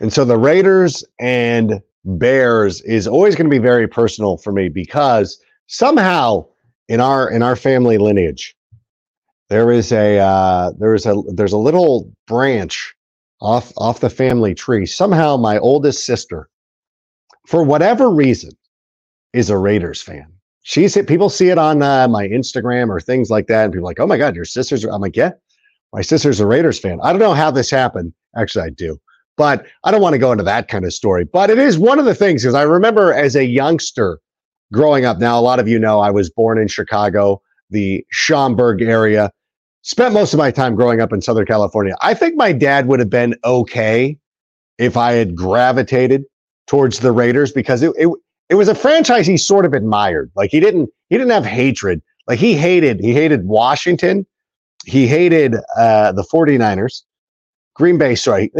And so the Raiders and Bears is always going to be very personal for me because somehow in our in our family lineage there is a uh, there is a there's a little branch off off the family tree. Somehow my oldest sister, for whatever reason, is a Raiders fan. She's people see it on uh, my Instagram or things like that, and people like, "Oh my God, your sister's." I'm like, "Yeah, my sister's a Raiders fan." I don't know how this happened. Actually, I do. But I don't want to go into that kind of story. But it is one of the things because I remember as a youngster growing up. Now, a lot of you know I was born in Chicago, the Schaumburg area. Spent most of my time growing up in Southern California. I think my dad would have been okay if I had gravitated towards the Raiders because it, it it was a franchise he sort of admired. Like he didn't he didn't have hatred. Like he hated he hated Washington. He hated uh, the 49ers. Green Bay, sorry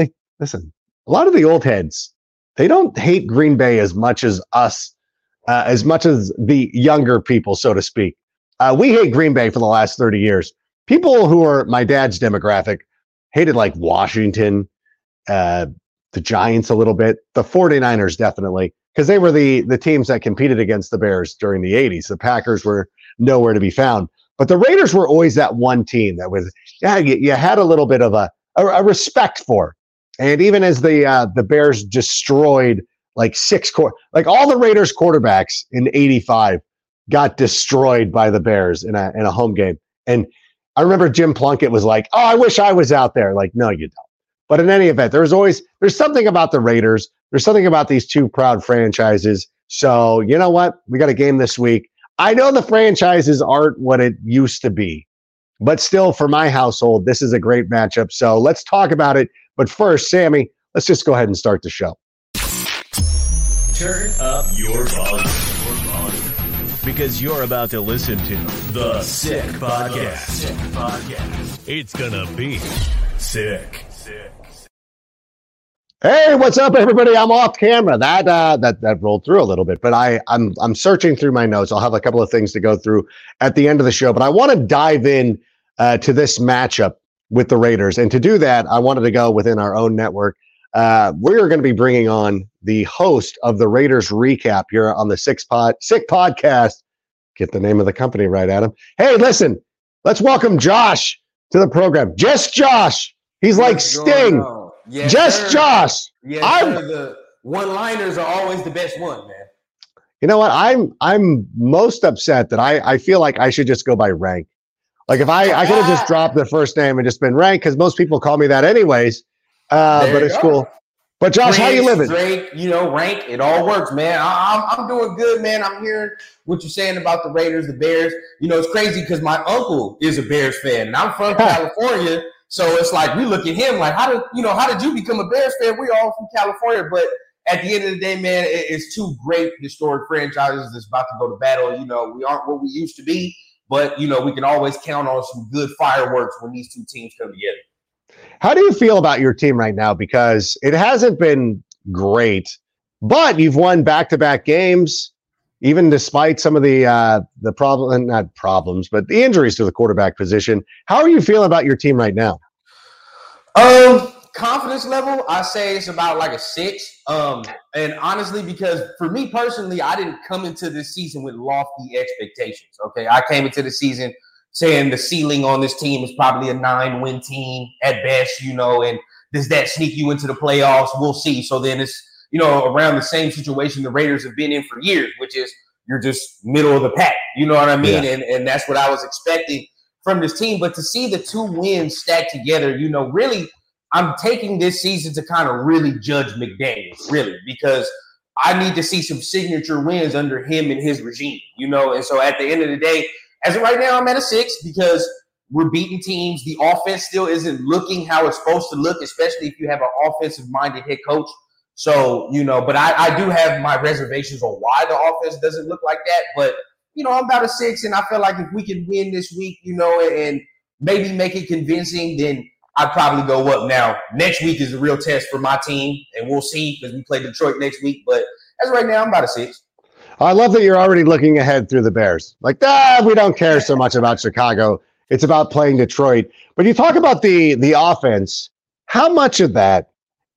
listen, a lot of the old heads, they don't hate Green Bay as much as us, uh, as much as the younger people, so to speak. Uh, we hate Green Bay for the last 30 years. People who are my dad's demographic hated like Washington, uh, the Giants a little bit, the 49ers definitely, because they were the, the teams that competed against the Bears during the 80s. The Packers were nowhere to be found. But the Raiders were always that one team that was, yeah, you, you had a little bit of a, a, a respect for. And even as the uh, the Bears destroyed like six core, like all the Raiders quarterbacks in '85 got destroyed by the Bears in a in a home game. And I remember Jim Plunkett was like, "Oh, I wish I was out there." Like, no, you don't. But in any event, there's always there's something about the Raiders. There's something about these two proud franchises. So you know what? We got a game this week. I know the franchises aren't what it used to be, but still, for my household, this is a great matchup. So let's talk about it. But first, Sammy, let's just go ahead and start the show. Turn up your volume. Because you're about to listen to The Sick Podcast. Sick Podcast. It's gonna be sick. Sick. Hey, what's up, everybody? I'm off camera. That uh, that that rolled through a little bit, but I I'm I'm searching through my notes. I'll have a couple of things to go through at the end of the show, but I want to dive in uh, to this matchup with the Raiders. And to do that, I wanted to go within our own network. Uh, we're going to be bringing on the host of the Raiders recap here on the Six Pod Sick Podcast. Get the name of the company right, Adam. Hey, listen, let's welcome Josh to the program. Just Josh. He's like Sting. Yes, Just sir. Josh. Yes, I'm, the one-liners are always the best one, man. You know what? I'm I'm most upset that I I feel like I should just go by rank. Like if I, I could have just dropped the first name and just been ranked because most people call me that anyways. Uh, but it's go. cool. But Josh, how you living? Drake, you know, rank, it all works, man. I, am I'm doing good, man. I'm hearing what you're saying about the Raiders, the Bears. You know, it's crazy because my uncle is a Bears fan, and I'm from California, so it's like we look at him like, how did you know? How did you become a Bears fan? We all from California, but at the end of the day, man, it's two great historic franchises that's about to go to battle. You know, we aren't what we used to be. But you know, we can always count on some good fireworks when these two teams come together. How do you feel about your team right now? Because it hasn't been great, but you've won back-to-back games, even despite some of the uh, the problem, not problems, but the injuries to the quarterback position. How are you feeling about your team right now? Um, confidence level, I say it's about like a six. Um, and honestly, because for me personally, I didn't come into this season with lofty expectations. Okay, I came into the season saying the ceiling on this team is probably a nine-win team at best. You know, and does that sneak you into the playoffs? We'll see. So then it's you know around the same situation the Raiders have been in for years, which is you're just middle of the pack. You know what I mean? Yeah. And and that's what I was expecting from this team. But to see the two wins stacked together, you know, really I'm taking this season to kind of really judge McDaniels, really, because I need to see some signature wins under him and his regime, you know. And so at the end of the day, as of right now, I'm at a six because we're beating teams. The offense still isn't looking how it's supposed to look, especially if you have an offensive minded head coach. So, you know, but I, I do have my reservations on why the offense doesn't look like that. But, you know, I'm about a six, and I feel like if we can win this week, you know, and maybe make it convincing, then I'd probably go up now. Next week is a real test for my team, and we'll see because we play Detroit next week. But as right now, I'm about a six. I love that you're already looking ahead through the Bears. Like, ah, we don't care so much about Chicago. It's about playing Detroit. But you talk about the the offense. How much of that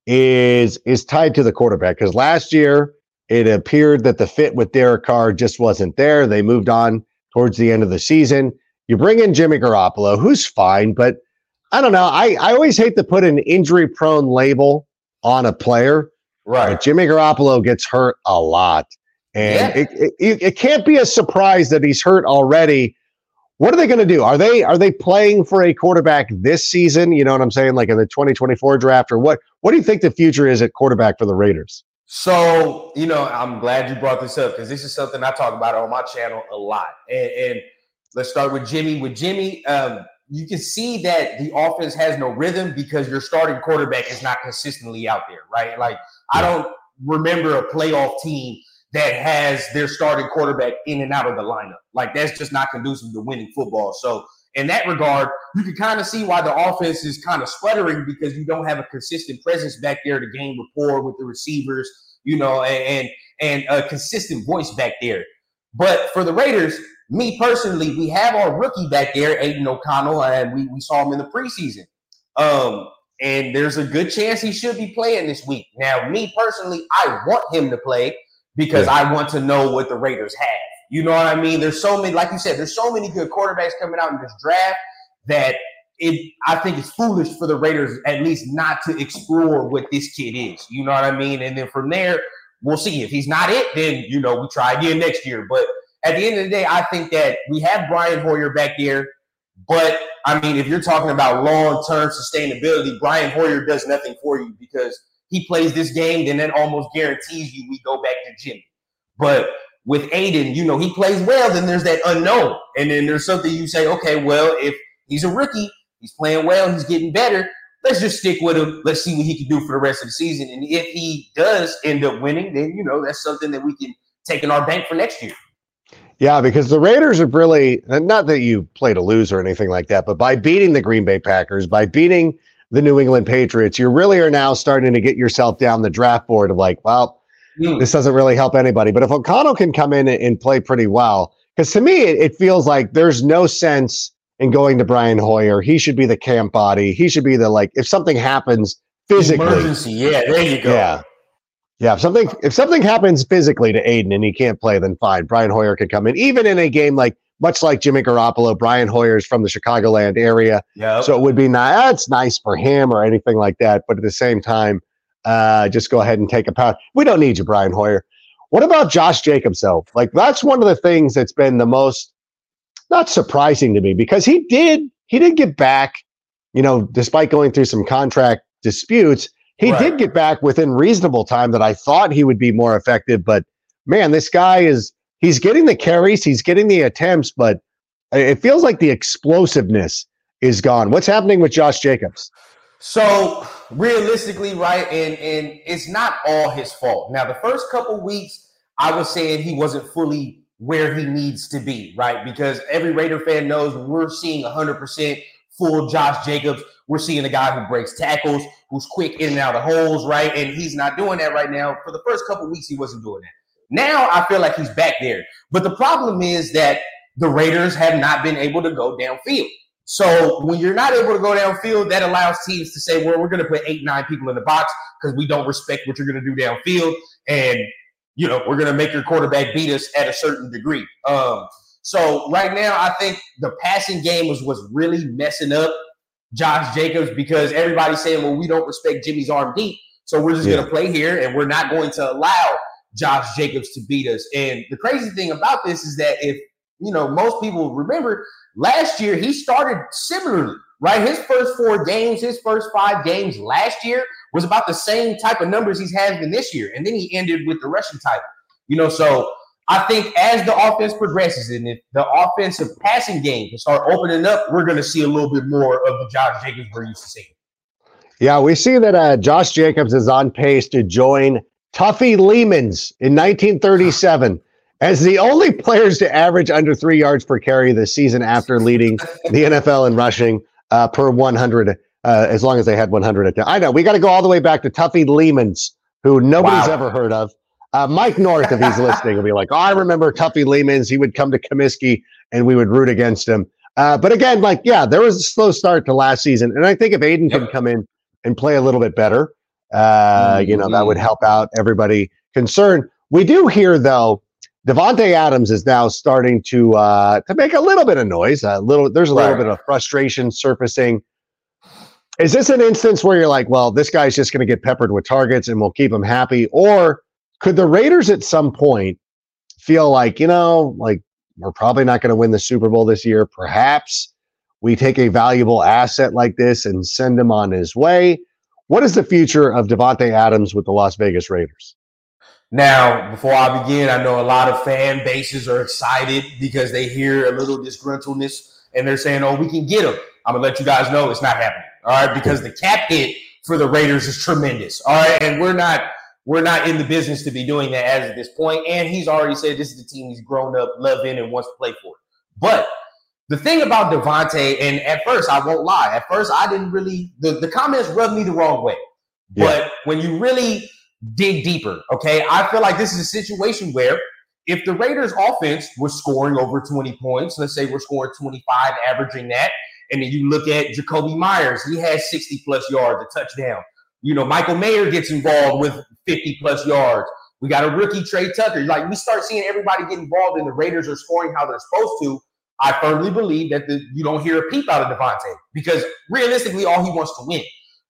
is is tied to the quarterback because last year it appeared that the fit with Derek Carr just wasn't there. They moved on towards the end of the season. You bring in Jimmy Garoppolo, who's fine, but I don't know. I, I always hate to put an injury prone label on a player. Right. But Jimmy Garoppolo gets hurt a lot. And Yeah. it, it, it can't be a surprise that he's hurt already. What are they going to do? Are they are they playing for a quarterback this season? You know what I'm saying, like in the 2024 draft, or what? What do you think the future is at quarterback for the Raiders? So, you know, I'm glad you brought this up because this is something I talk about on my channel a lot. And, and let's start with Jimmy. With Jimmy, um, you can see that the offense has no rhythm because your starting quarterback is not consistently out there, right? Like, I don't remember a playoff team that has their starting quarterback in and out of the lineup. Like, that's just not conducive to winning football. So, in that regard, you can kind of see why the offense is kind of sputtering because you don't have a consistent presence back there to gain rapport with the receivers, you know, and and, and a consistent voice back there. But for the Raiders, me personally, we have our rookie back there, Aidan O'Connell, and we, we saw him in the preseason. Um, and there's a good chance he should be playing this week. Now, me personally, I want him to play because Yeah. I want to know what the Raiders have. You know what I mean? There's so many, like you said, there's so many good quarterbacks coming out in this draft that it I think it's foolish for the Raiders at least not to explore what this kid is. You know what I mean? And then from there, we'll see. If he's not it, then you know we try again next year. But at the end of the day, I think that we have Brian Hoyer back there. But I mean, if you're talking about long-term sustainability, Brian Hoyer does nothing for you because he plays this game, then that almost guarantees you we go back to Jimmy. But with Aidan, you know, he plays well, then there's that unknown. And then there's something you say, okay, well, if he's a rookie, he's playing well, he's getting better. Let's just stick with him. Let's see what he can do for the rest of the season. And if he does end up winning, then you know that's something that we can take in our bank for next year. Yeah, because the Raiders have really not that you play to lose or anything like that, but by beating the Green Bay Packers, by beating the New England Patriots, you really are now starting to get yourself down the draft board of like, well, Hmm. this doesn't really help anybody. But if O'Connell can come in and, and play pretty well, because to me, it, it feels like there's no sense in going to Brian Hoyer. He should be the camp body. He should be the like, if something happens physically, Emergency. Yeah, there you go. yeah. Yeah, if something if something happens physically to Aidan and he can't play, then fine. Brian Hoyer could come in. Even in a game like much like Jimmy Garoppolo, Brian Hoyer's from the Chicagoland area. Yeah. So it would be nice. It's nice for him or anything like that. But at the same time, uh, just go ahead and take a pass. We don't need you, Brian Hoyer. What about Josh Jacobs, though? Like that's one of the things that's been the most not surprising to me because he did he did get back, you know, despite going through some contract disputes, he Right. did get back within reasonable time that I thought he would be more effective. But man, this guy is he's getting the carries, he's getting the attempts, but it feels like the explosiveness is gone. What's happening with Josh Jacobs? So realistically, right, and and it's not all his fault. Now, the first couple weeks, I was saying he wasn't fully where he needs to be, right? Because every Raider fan knows we're seeing 100% full Josh Jacobs. We're seeing a guy who breaks tackles, who's quick in and out of holes, right? And he's not doing that right now. For the first couple weeks, he wasn't doing that. Now I feel like he's back there. But the problem is that the Raiders have not been able to go downfield. So when you're not able to go downfield, that allows teams to say, well, we're going to put eight, nine people in the box because we don't respect what you're going to do downfield. And, you know, we're going to make your quarterback beat us at a certain degree. Um, so right now, I think the passing game was, was really messing up Josh Jacobs because everybody's saying, well, we don't respect Jimmy's arm deep. So we're just Yeah. going to play here and we're not going to allow Josh Jacobs to beat us. And the crazy thing about this is that if, you know, most people remember last year he started similarly, right? His first four games, his first five games last year was about the same type of numbers he's having this year. And then he ended with the rushing title. You know, so I think as the offense progresses and if the offensive passing game can start opening up, we're going to see a little bit more of the Josh Jacobs we're used to seeing. Yeah, we see that uh, Josh Jacobs is on pace to join Tuffy Leemans in 1937 as the only players to average under three yards per carry this season after leading the NFL in rushing uh, per 100, uh, as long as they had 100 at the, I know we got to go all the way back to Tuffy Leemans, who nobody's Wow. ever heard of. Uh, Mike North, if he's listening, will be like, oh, I remember Tuffy Leemans. He would come to Comiskey and we would root against him. Uh, but again, like, yeah, there was a slow start to last season. And I think if Aidan can come in and play a little bit better, Uh, mm-hmm. You know, that would mm-hmm. help out everybody concerned. We do hear, though, Davante Adams is now starting to uh, to make a little bit of noise. A little, there's a little right. bit of frustration surfacing. Is this an instance where you're like, well, this guy's just going to get peppered with targets and we'll keep him happy, or could the Raiders at some point feel like, you know, like we're probably not going to win the Super Bowl this year. Perhaps we take a valuable asset like this and send him on his way. What is the future of Davante Adams with the Las Vegas Raiders? Now, before I begin, I know a lot of fan bases are excited because they hear a little disgruntledness and they're saying, "Oh, we can get him." I'm gonna let you guys know it's not happening. All right, because the cap hit for the Raiders is tremendous. All right, and we're not we're not in the business to be doing that as at this point. And he's already said this is the team he's grown up loving and wants to play for. But the thing about Davante, and at first, I won't lie, at first, I didn't really, the, the comments rubbed me the wrong way. Yeah. But when you really dig deeper, okay, I feel like this is a situation where if the Raiders offense was scoring over 20 points, let's say we're scoring 25, averaging that, and then you look at Jakobi Meyers, he has 60 plus yards, a touchdown. You know, Michael Mayer gets involved with 50 plus yards. We got a rookie, Tre Tucker. Like we start seeing everybody get involved, and the Raiders are scoring how they're supposed to. I firmly believe that the, you don't hear a peep out of Davante because realistically, all he wants to win.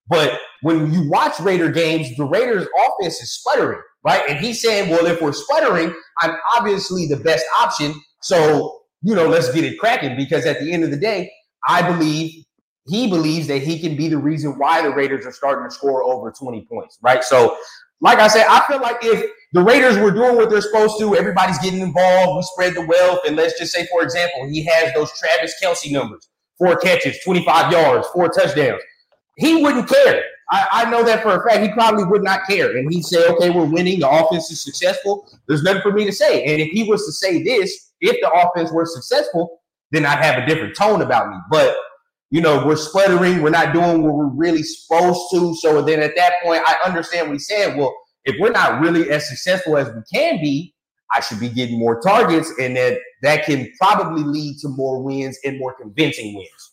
But when you watch Raider games, the Raiders' offense is sputtering, right? And he's saying, well, if we're sputtering, I'm obviously the best option. So, you know, let's get it cracking because at the end of the day, I believe he believes that he can be the reason why the Raiders are starting to score over 20 points, right? So, like I said, I feel like if the Raiders were doing what they're supposed to, everybody's getting involved, we spread the wealth, and let's just say, for example, he has those Travis Kelce numbers four catches, 25 yards, four touchdowns. He wouldn't care. I, I, know that for a fact. He probably would not care. And he'd say, okay, we're winning. The offense is successful. There's nothing for me to say. And if he was to say this, if the offense were successful, then I'd have a different tone about me. But you know, we're sputtering, we're not doing what we're really supposed to. So then at that point, I understand what he said. Well, if we're not really as successful as we can be, I should be getting more targets, and that that can probably lead to more wins and more convincing wins.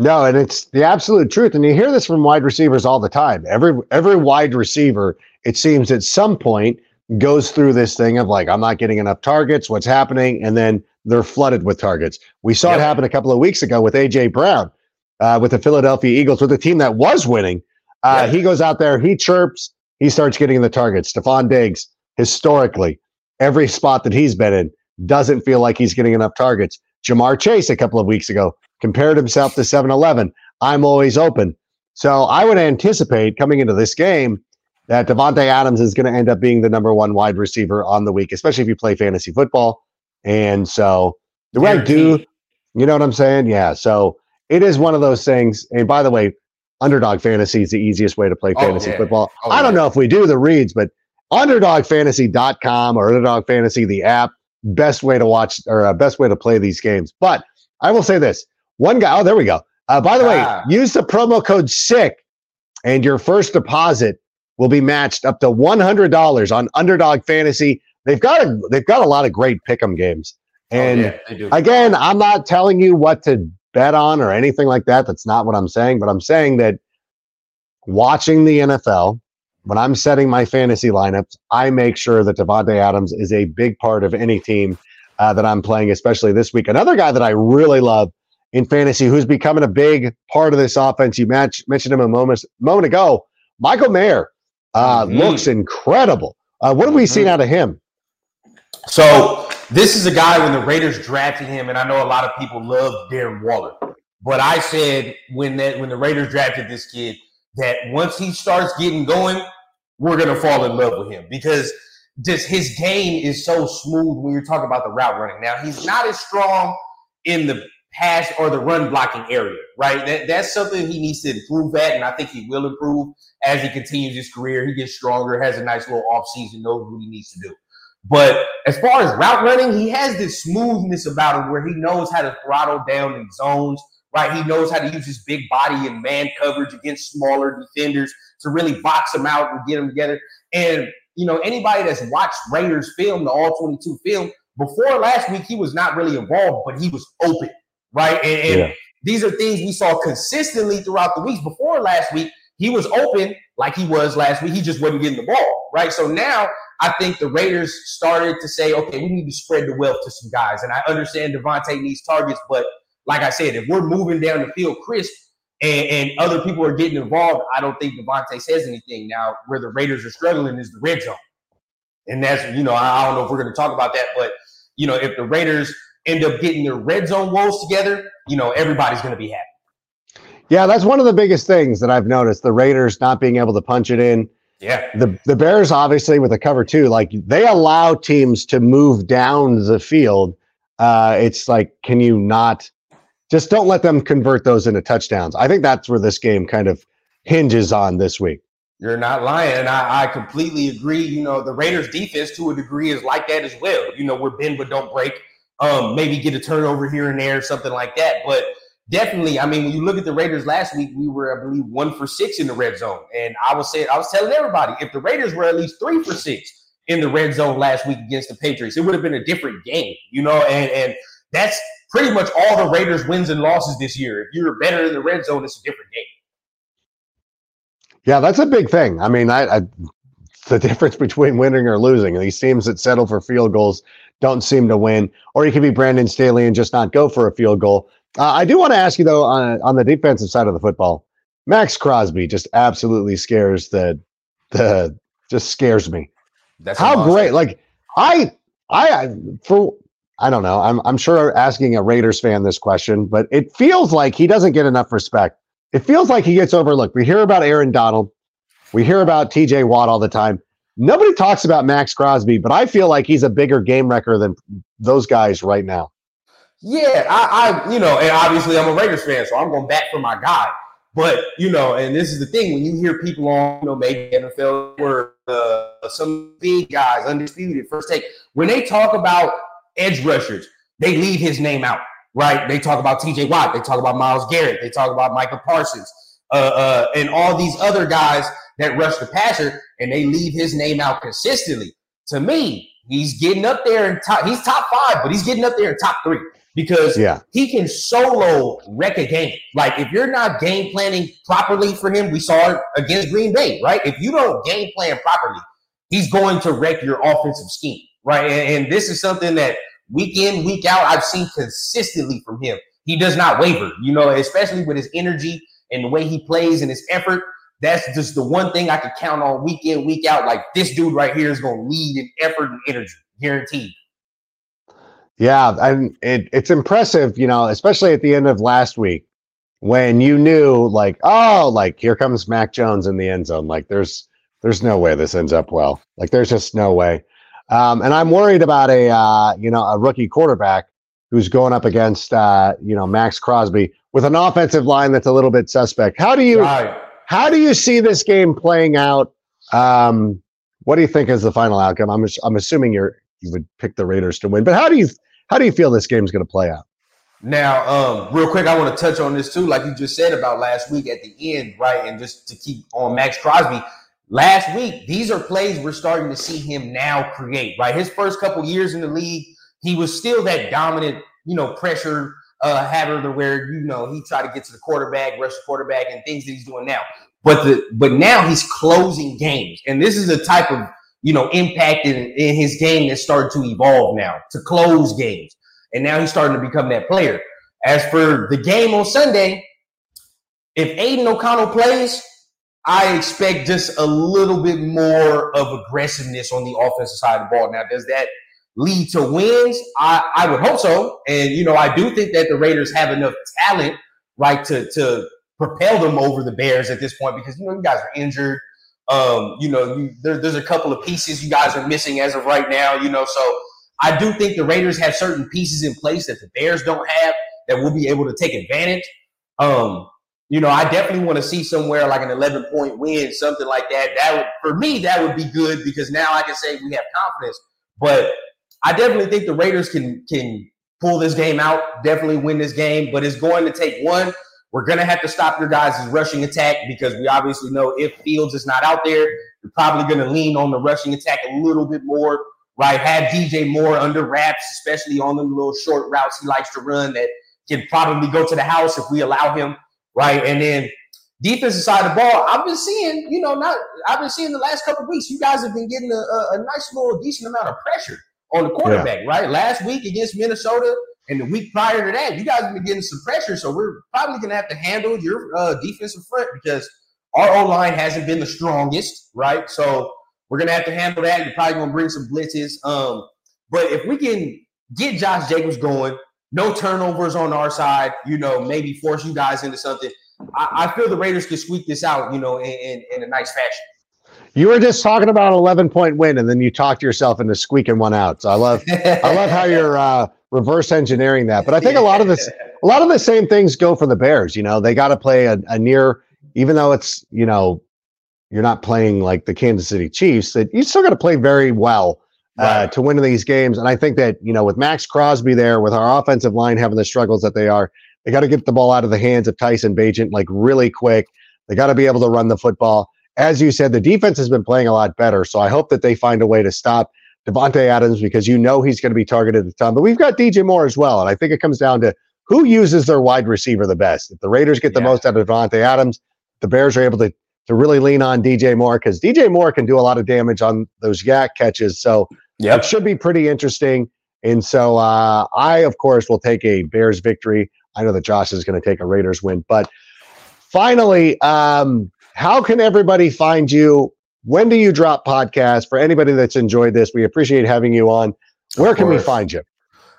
No, and it's the absolute truth. And you hear this from wide receivers all the time. Every every wide receiver, it seems at some point goes through this thing of like, I'm not getting enough targets, what's happening? And then they're flooded with targets. We saw yep. it happen a couple of weeks ago with AJ Brown, uh, with the Philadelphia Eagles, with a team that was winning. Uh, He goes out there, he chirps, he starts getting the targets. Stefon Diggs, historically, every spot that he's been in, doesn't feel like he's getting enough targets. Ja'Marr Chase, a couple of weeks ago, compared himself to 7 Eleven. I'm always open. So I would anticipate coming into this game that Davante Adams is going to end up being the number one wide receiver on the week, especially if you play fantasy football. And so the way I do, you know what I'm saying? Yeah. So it is one of those things. And by the way, underdog fantasy is the easiest way to play oh, fantasy oh, yeah. football. Oh, I don't yeah. know if we do the reads, but underdogfantasy.com or underdog fantasy, the app, best way to watch or uh, best way to play these games. But I will say this one guy, oh, there we go. Uh, by the ah. way, use the promo code SICK and your first deposit will be matched up to $100 on underdog fantasy they've got a they've got a lot of great pick'em games. Oh, and oh, yeah, again, I'm not telling you what to bet on or anything like that. That's not what I'm saying. But I'm saying that watching the NFL, when I'm setting my fantasy lineups, I make sure that Davante Adams is a big part of any team uh, that I'm playing, especially this week. Another guy that I really love in fantasy, who's becoming a big part of this offense. You match, mentioned him a moment moment ago. Michael Mayer uh, mm-hmm. looks incredible. Uh, what have we seen mm-hmm. out of him? So this is a guy when the Raiders drafted him, and I know a lot of people love Darren Waller, but I said when that when the Raiders drafted this kid that once he starts getting going, we're gonna fall in love with him because just his game is so smooth when you're talking about the route running. Now he's not as strong in the pass or the run blocking area, right? That, that's something he needs to improve at, and I think he will improve as he continues his career. He gets stronger, has a nice little off season, knows what he needs to do. But as far as route running, he has this smoothness about him where he knows how to throttle down in zones, right? He knows how to use his big body and man coverage against smaller defenders to really box them out and get them together. And, you know, anybody that's watched Raiders film, the all 22 film, before last week, he was not really involved, but he was open, right? And, and yeah. these are things we saw consistently throughout the weeks. Before last week, he was open like he was last week. He just wasn't getting the ball, right? So now I think the Raiders started to say, okay, we need to spread the wealth to some guys. And I understand Davante needs targets, but like I said, if we're moving down the field crisp and, and other people are getting involved, I don't think Davante says anything. Now, where the Raiders are struggling is the red zone. And that's, you know, I, I don't know if we're going to talk about that, but, you know, if the Raiders end up getting their red zone woes together, you know, everybody's going to be happy. Yeah, that's one of the biggest things that I've noticed. The Raiders not being able to punch it in. Yeah. The the Bears obviously with the cover two, like they allow teams to move down the field. Uh, it's like, can you not just don't let them convert those into touchdowns? I think that's where this game kind of hinges on this week. You're not lying. And I, I completely agree. You know, the Raiders defense to a degree is like that as well. You know, we're bend but don't break. Um, maybe get a turnover here and there, something like that. But definitely, I mean, when you look at the Raiders last week, we were, I believe, one for six in the red zone. And I was saying, I was telling everybody, if the Raiders were at least three for six in the red zone last week against the Patriots, it would have been a different game, you know, and and that's pretty much all the Raiders' wins and losses this year. If you're better in the red zone, it's a different game. Yeah, that's a big thing. I mean, I, I the difference between winning or losing. These teams that settle for field goals don't seem to win, or you could be Brandon Staley and just not go for a field goal. Uh, I do want to ask you though on on the defensive side of the football, Maxx Crosby just absolutely scares the the just scares me. That's how great! Like I I for I don't know. I'm I'm sure asking a Raiders fan this question, but it feels like he doesn't get enough respect. It feels like he gets overlooked. We hear about Aaron Donald, we hear about T.J. Watt all the time. Nobody talks about Maxx Crosby, but I feel like he's a bigger game wrecker than those guys right now. Yeah, I, I, you know, and obviously I'm a Raiders fan, so I'm going back for my guy. But you know, and this is the thing when you hear people on, you know, maybe NFL or uh, some big guys, undisputed first take, when they talk about edge rushers, they leave his name out, right? They talk about T.J. Watt, they talk about Myles Garrett, they talk about Micah Parsons, uh, uh, and all these other guys that rush the passer, and they leave his name out consistently. To me, he's getting up there in top. He's top five, but he's getting up there in top three because yeah. he can solo wreck a game. Like if you're not game planning properly for him, we saw it against Green Bay, right? If you don't game plan properly, he's going to wreck your offensive scheme, right? And, and this is something that week in, week out, I've seen consistently from him. He does not waver, you know, especially with his energy and the way he plays and his effort. That's just the one thing I could count on week in, week out. Like this dude right here is going to lead in effort and energy, guaranteed. Yeah, and it, it's impressive, you know, especially at the end of last week when you knew, like, oh, like here comes Mac Jones in the end zone. Like, there's there's no way this ends up well. Like, there's just no way. Um, and I'm worried about a uh, you know a rookie quarterback who's going up against uh, you know Maxx Crosby with an offensive line that's a little bit suspect. How do you right. How do you see this game playing out? Um, what do you think is the final outcome? I'm I'm assuming you're you would pick the Raiders to win, but how do you how do you feel this game is going to play out? Now, um, real quick, I want to touch on this too, like you just said about last week at the end, right? And just to keep on Maxx Crosby, last week, these are plays we're starting to see him now create, right? His first couple years in the league, he was still that dominant, you know, pressure uh haver where you know he tried to get to the quarterback, rush the quarterback, and things that he's doing now. But the but now he's closing games, and this is the type of you know, impact in in his game that started to evolve now to close games. And now he's starting to become that player. As for the game on Sunday, if Aidan O'Connell plays, I expect just a little bit more of aggressiveness on the offensive side of the ball. Now, does that lead to wins? I, I would hope so. And, you know, I do think that the Raiders have enough talent, right, to, to propel them over the Bears at this point because, you know, you guys are injured. Um, you know, you, there, there's a couple of pieces you guys are missing as of right now. You know, so I do think the Raiders have certain pieces in place that the Bears don't have that will be able to take advantage. Um, you know, I definitely want to see somewhere like an 11 point win, something like that. That would, for me, that would be good because now I can say we have confidence. But I definitely think the Raiders can can pull this game out, definitely win this game. But it's going to take one we're going to have to stop your guys' rushing attack because we obviously know if Fields is not out there, you're probably going to lean on the rushing attack a little bit more, right? Have DJ Moore under wraps, especially on the little short routes he likes to run that can probably go to the house if we allow him, right? And then defensive side of the ball, I've been seeing, you know, not I've been seeing the last couple weeks, you guys have been getting a, a, a, nice little decent amount of pressure on the quarterback, yeah. right? Last week against Minnesota and the week prior to that, you guys have been getting some pressure. So we're probably gonna have to handle your uh, defensive front because our O line hasn't been the strongest, right? So we're gonna have to handle that. You're probably gonna bring some blitzes. Um, but if we can get Josh Jacobs going, no turnovers on our side, you know, maybe force you guys into something. I, I feel the Raiders can squeak this out, you know, in, in, in a nice fashion. You were just talking about an 11 point win, and then you talked to yourself into squeaking one out. So I love, I love how you're uh, reverse engineering that. But I think a lot of this, a lot of the same things go for the Bears. You know, they got to play a, a near, even though it's you know, you're not playing like the Kansas City Chiefs. That you still got to play very well uh, to win these games. And I think that, you know, with Maxx Crosby there, with our offensive line having the struggles that they are, they got to get the ball out of the hands of Tyson Bagent like really quick. They got to be able to run the football. As you said, the defense has been playing a lot better. So I hope that they find a way to stop Davante Adams because you know he's going to be targeted a ton. But we've got DJ Moore as well. And I think it comes down to who uses their wide receiver the best. If the Raiders get the yeah. most out of Davante Adams, the Bears are able to to really lean on DJ Moore because DJ Moore can do a lot of damage on those YAC catches. So Yep. It should be pretty interesting. And so uh, I, of course, will take a Bears victory. I know that Josh is going to take a Raiders win. But finally, um, how can everybody find you? When do you drop podcasts? For anybody that's enjoyed this, we appreciate having you on. Where can we find you?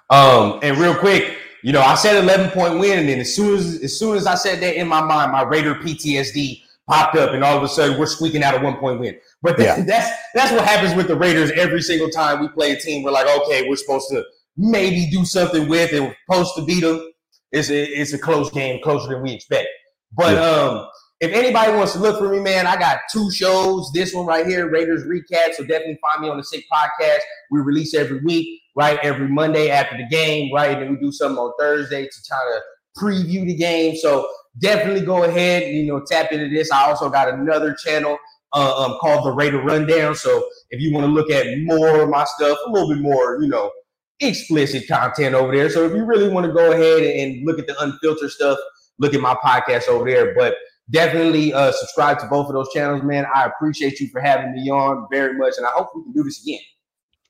Um, and real quick, you know, I said 11 point win, and then as soon as as soon as I said that in my mind, my Raider PTSD popped up, and all of a sudden we're squeaking out a one point win. But yeah. that's that's what happens with the Raiders every single time we play a team. We're like, okay, we're supposed to maybe do something with, and we're supposed to beat them. It's a, it's a close game, closer than we expect. But yeah. um, if anybody wants to look for me, man, I got two shows. This one right here, Raiders Recap. So definitely find me on the Sick Podcast. We release every week, right? Every Monday after the game, right? And then we do something on Thursday to try to preview the game. So definitely go ahead, and, you know, tap into this. I also got another channel uh, um, called the Raider Rundown. So if you want to look at more of my stuff, a little bit more, you know, explicit content over there. So if you really want to go ahead and look at the unfiltered stuff, look at my podcast over there. But definitely uh, subscribe to both of those channels, man. I appreciate you for having me on very much, and I hope we can do this again.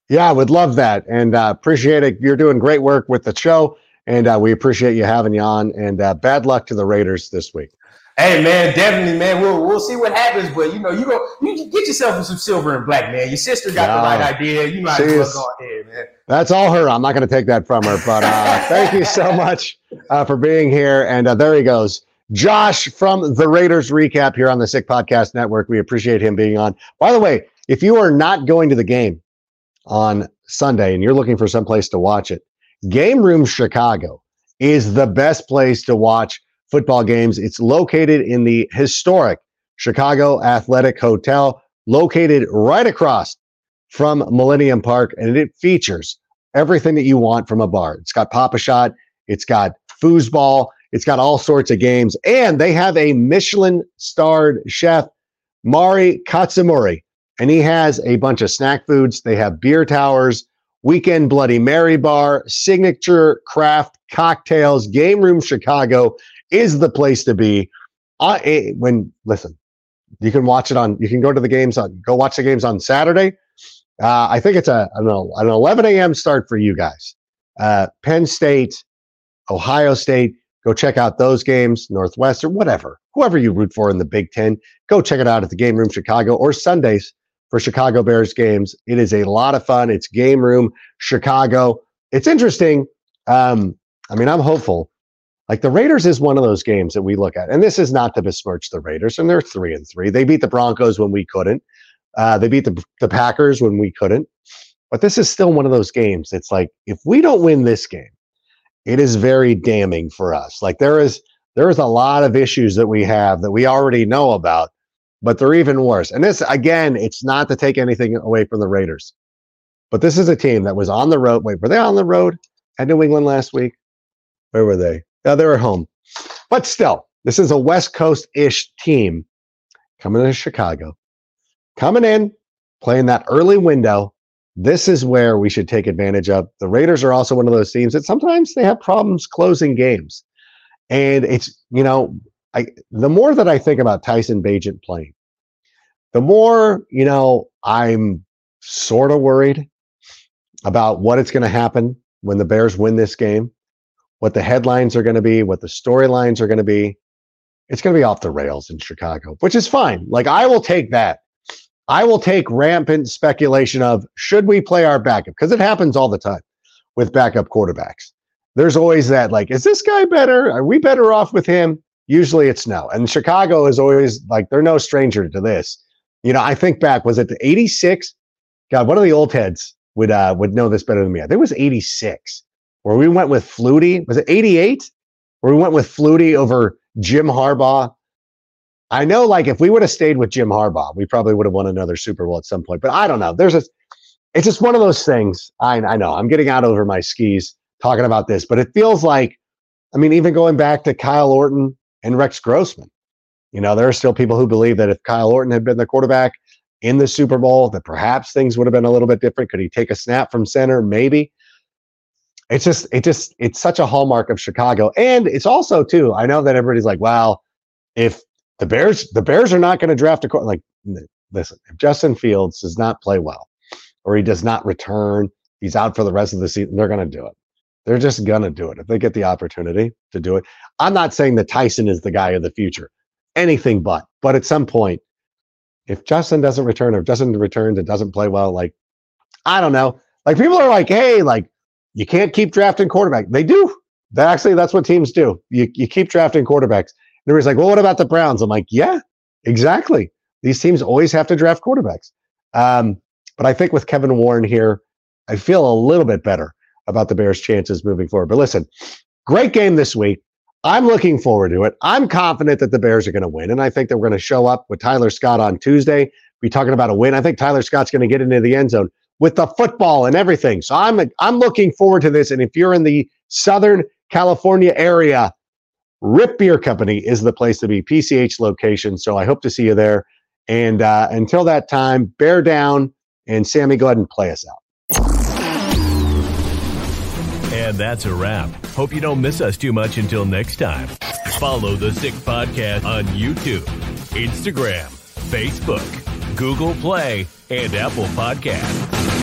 Yeah, I would love that, and uh, appreciate it. You're doing great work with the show, and uh, we appreciate you having you on. And uh, bad luck to the Raiders this week. Hey man, definitely, man. We'll we'll see what happens, but you know, you go you get yourself some silver and black, man. Your sister got the right idea. You might as well go ahead, man. That's all her. I'm not going to take that from her, but uh, thank you so much uh, for being here. And uh, there he goes, Josh from the Raiders recap here on the Sick Podcast Network. We appreciate him being on. By the way, if you are not going to the game on Sunday and you're looking for some place to watch it, Game Room Chicago is the best place to watch football games. It's located in the historic Chicago Athletic Hotel, located right across from Millennium Park, and it features everything that you want from a bar. It's got Pop-A-Shot, it's got foosball, it's got all sorts of games, and they have a Michelin starred chef, Mari Katsumura, and he has a bunch of snack foods. They have beer towers, weekend Bloody Mary bar, signature craft cocktails, game room Chicago is the place to be. Uh, when listen, you can watch it on. You can go to the games on. Go watch the games on Saturday. Uh, I think it's a I an 11 a.m. start for you guys. Uh, Penn State, Ohio State. Go check out those games. Northwest or whatever, whoever you root for in the Big Ten. Go check it out at the Game Room Chicago or Sundays for Chicago Bears games. It is a lot of fun. It's Game Room Chicago. It's interesting. Um, I mean, I'm hopeful like the Raiders is one of those games that we look at, and this is not to besmirch the Raiders, and they're three and three. They beat the Broncos when we couldn't. Uh, they beat the the Packers when we couldn't. But this is still one of those games. It's like if we don't win this game, it is very damning for us. Like there is there is a lot of issues that we have that we already know about, but they're even worse. And this again, it's not to take anything away from the Raiders, but this is a team that was on the road. Wait, were they on the road at New England last week? Where were they? Now they're at home. But still, this is a West Coast ish team coming to Chicago, coming in, playing that early window. This is where we should take advantage of. The Raiders are also one of those teams that sometimes they have problems closing games. And it's, you know, I the more that I think about Tyson Bagent playing, the more, you know, I'm sort of worried about what it's going to happen when the Bears win this game, what the headlines are going to be, what the storylines are going to be. It's going to be off the rails in Chicago, which is fine. Like I will take that. I will take rampant speculation of should we play our backup because it happens all the time with backup quarterbacks. There's always that like, is this guy better? Are we better off with him? Usually it's no. And Chicago is always like, they're no stranger to this. You know, I think back, was it the 86? God, one of the old heads would uh would know this better than me. I think it was 86, where we went with Flutie. Was it 88? Where we went with Flutie over Jim Harbaugh. I know, like, if we would have stayed with Jim Harbaugh, we probably would have won another Super Bowl at some point. But I don't know. There's a it's just one of those things. I, I know I'm getting out over my skis talking about this, but it feels like, I mean, even going back to Kyle Orton and Rex Grossman, you know, there are still people who believe that if Kyle Orton had been the quarterback in the Super Bowl, that perhaps things would have been a little bit different. Could he take a snap from center? Maybe. It's just, it just, it's such a hallmark of Chicago. And it's also, too, I know that everybody's like, well, if the Bears, the Bears are not going to draft a, like, listen, if Justin Fields does not play well or he does not return, he's out for the rest of the season, they're going to do it. They're just going to do it if they get the opportunity to do it. I'm not saying that Tyson is the guy of the future, anything but. But at some point, if Justin doesn't return or Justin returns and doesn't play well, like, I don't know. Like people are like, hey, like, you can't keep drafting quarterback. They do. Actually, that's what teams do. You, you keep drafting quarterbacks. Everybody's like, well, what about the Browns? I'm like, yeah, exactly. These teams always have to draft quarterbacks. Um, but I think with Kevin Warren here, I feel a little bit better about the Bears' chances moving forward. But listen, great game this week. I'm looking forward to it. I'm confident that the Bears are going to win. And I think that we're going to show up with Tyler Scott on Tuesday, be talking about a win. I think Tyler Scott's going to get into the end zone with the football and everything. So I'm I'm looking forward to this. And if you're in the Southern California area, Riip Beer Company is the place to be, PCH location. So I hope to see you there. And uh, until that time, bear down. And Sammy, go ahead and play us out. And that's a wrap. Hope you don't miss us too much until next time. Follow the Sick Podcast on YouTube, Instagram, Facebook, Google Play, and Apple Podcasts.